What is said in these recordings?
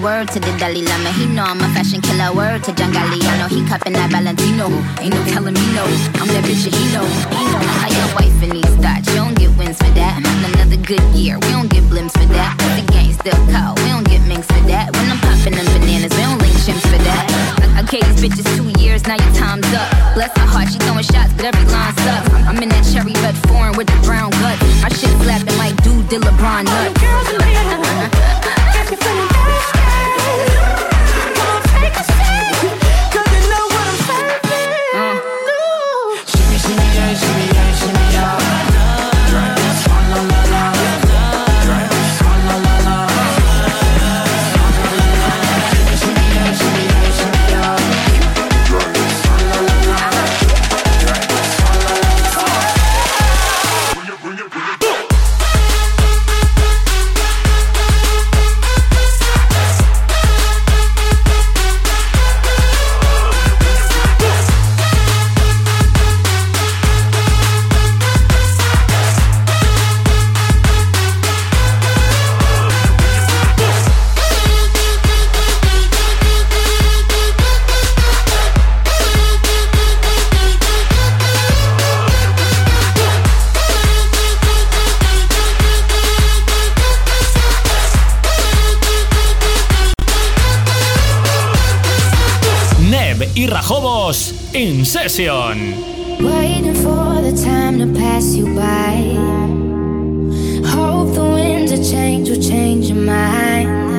word to the Dalai Lama. He know I'm a fashion killer. Word to John Galliano. He cupping that Valentino. Ain't no telling me no. I'm that bitch that he know. He know. I got wife in these thoughts. You don't get wins for that. Another good year. We don't get blimps for that. The gang still call. We don't get minks for that. When I'm popping them bananas, we don't link chimps for that. I, gave these bitches two years. Now your time's up. Bless her heart. She throwing shots, but every line sucks. I'm in that cherry red foreign with the brown gut. My shit slapping like dude did LeBron nuts. In Session. Waiting for the time to pass you by. Hope the winds of change will change your mind.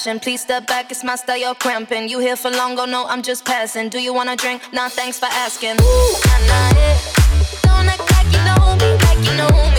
Please step back, it's my style, you're cramping. You here for long, oh no, I'm just passing. Do you wanna drink? Nah, thanks for asking. Ooh, I'm not it. Don't act like you know me, like you know me.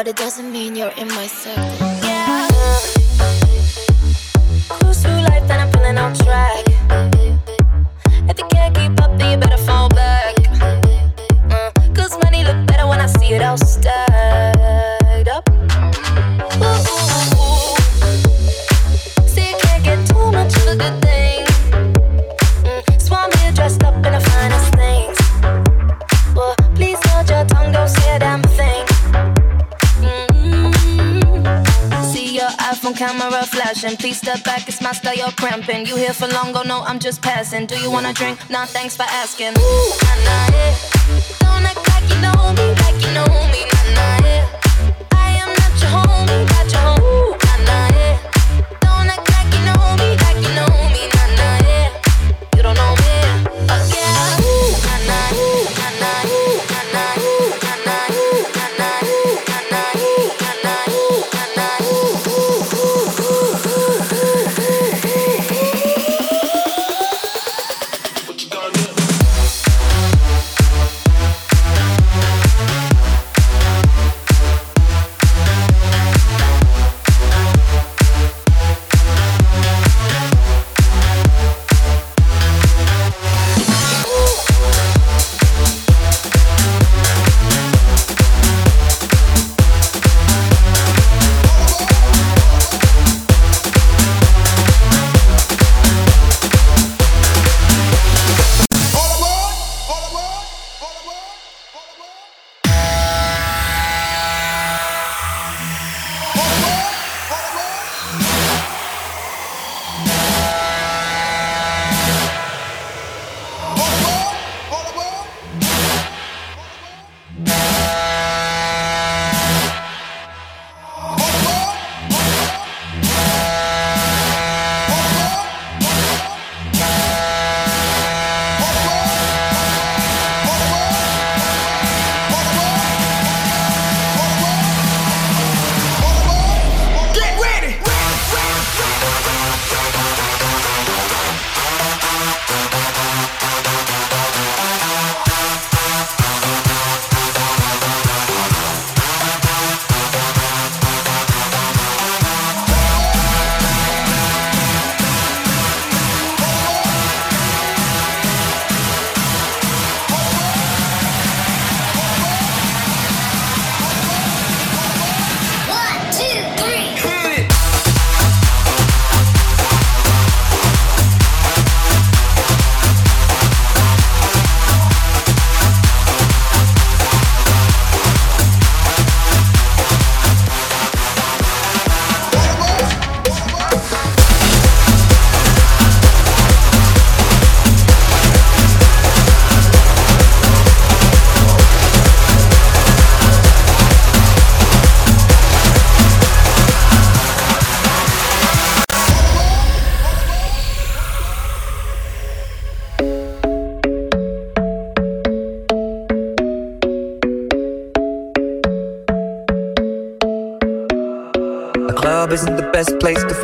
but it doesn't mean you're in my circle. jumping. You here for long? Oh no, I'm just passing. Do you wanna drink? Nah, thanks for asking. Ooh, nah, nah, yeah. Don't act like you know me.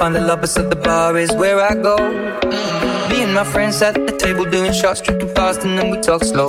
Find the lovers, so the bar is where I go. Me and my friends at the table doing shots, drinking fast, and then we talk slow.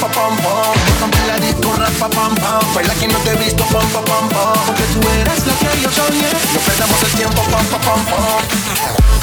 pam pam pam pam. Déjame la di tu rapa pam pam. Baila que no te he visto pam pam pam pam. Porque tú eres lo que yo soñé. No perdamos el tiempo pam pam pam pam.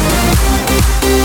Música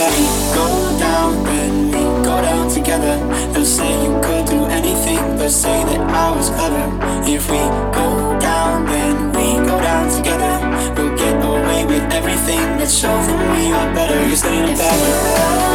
that Go down when we go down together. They'll say you could do anything but say that I was clever. If we go down then we go down together. We'll get away with everything Let's show them we are better. You're standing back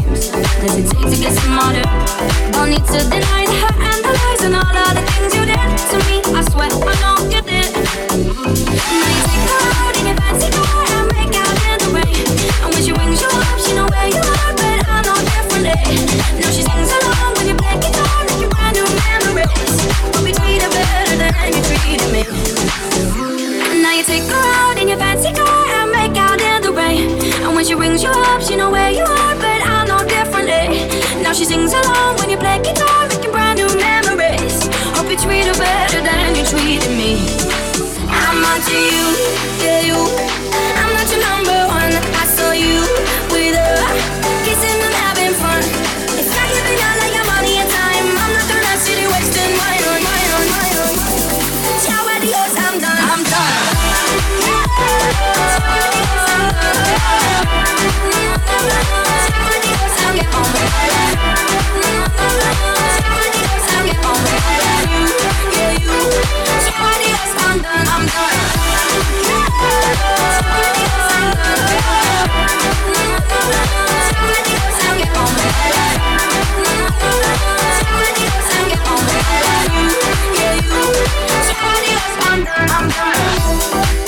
times does it take to get smarter? Don't need to deny the and the lies and all of the things you did to me. I swear I know you did. Now you take her out in your fancy car and make out in the rain. And when she rings you up, she know where you are, but I know differently. Now she sings along when you play guitar, making brand new memories. But we treat her better than you treated me. Now you take her out in your fancy car and make out in the rain. And when she rings you up, she know where you are, but Differently. Eh? Now she sings along when you play guitar, making brand new memories. Hope you treat her better than you treated me. I'm onto you, yeah you. I'm not your number one. I saw you I'm done.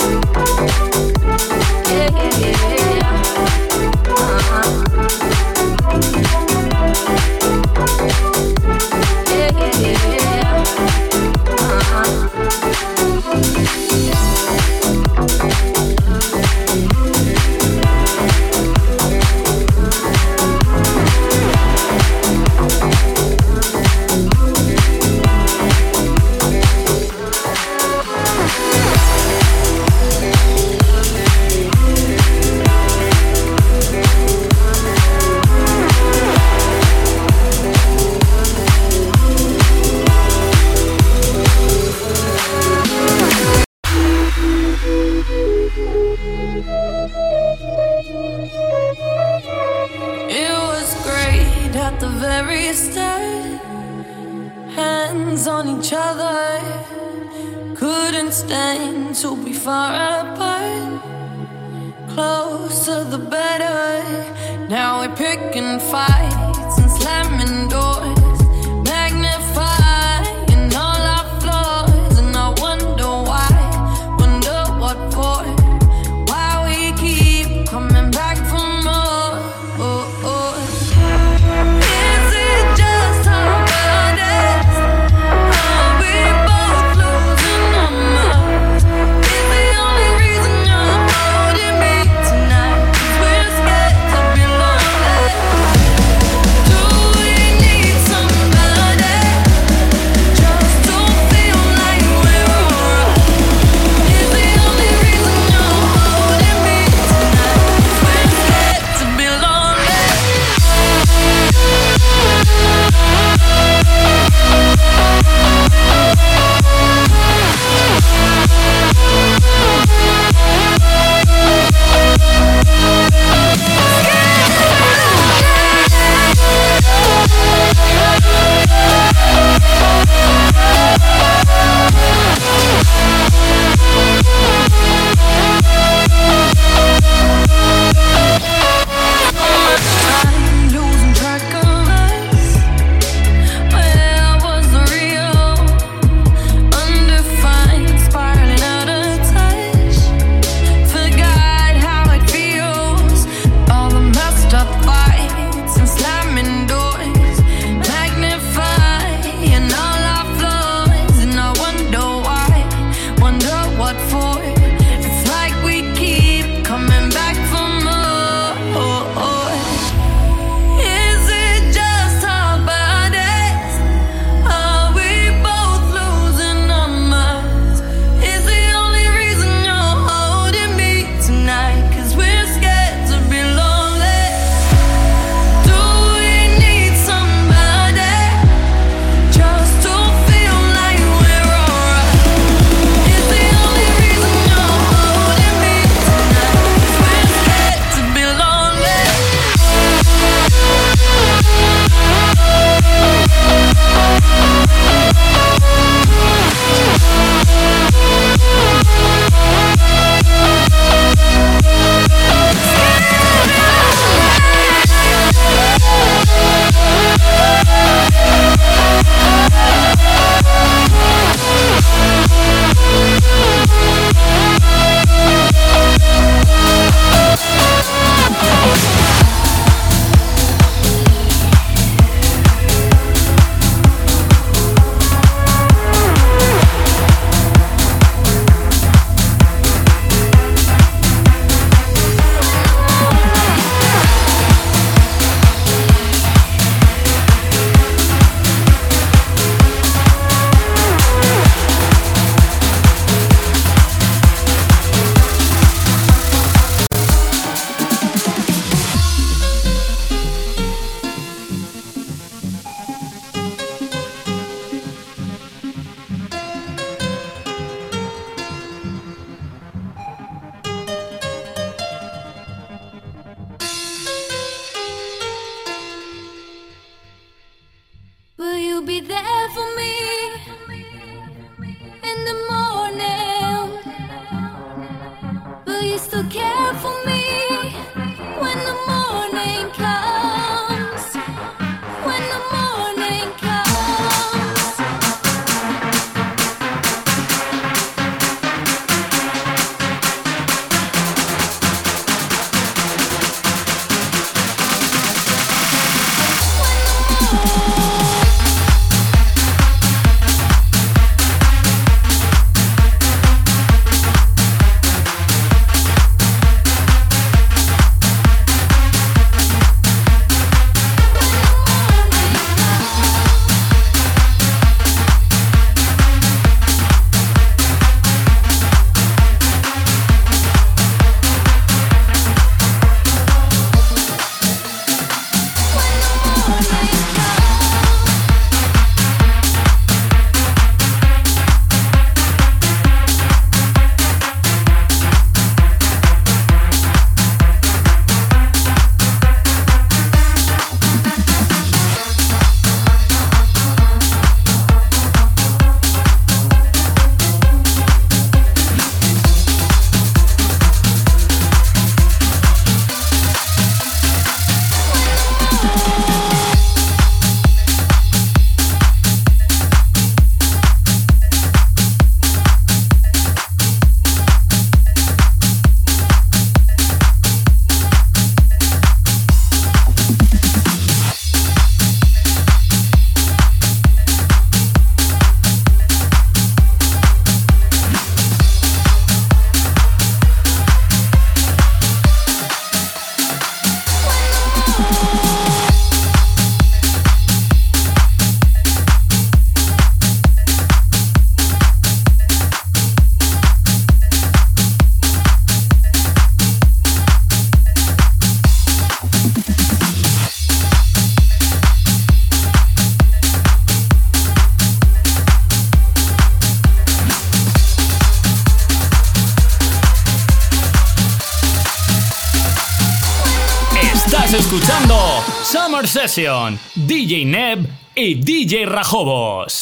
DJ Neb y DJ Rajobos.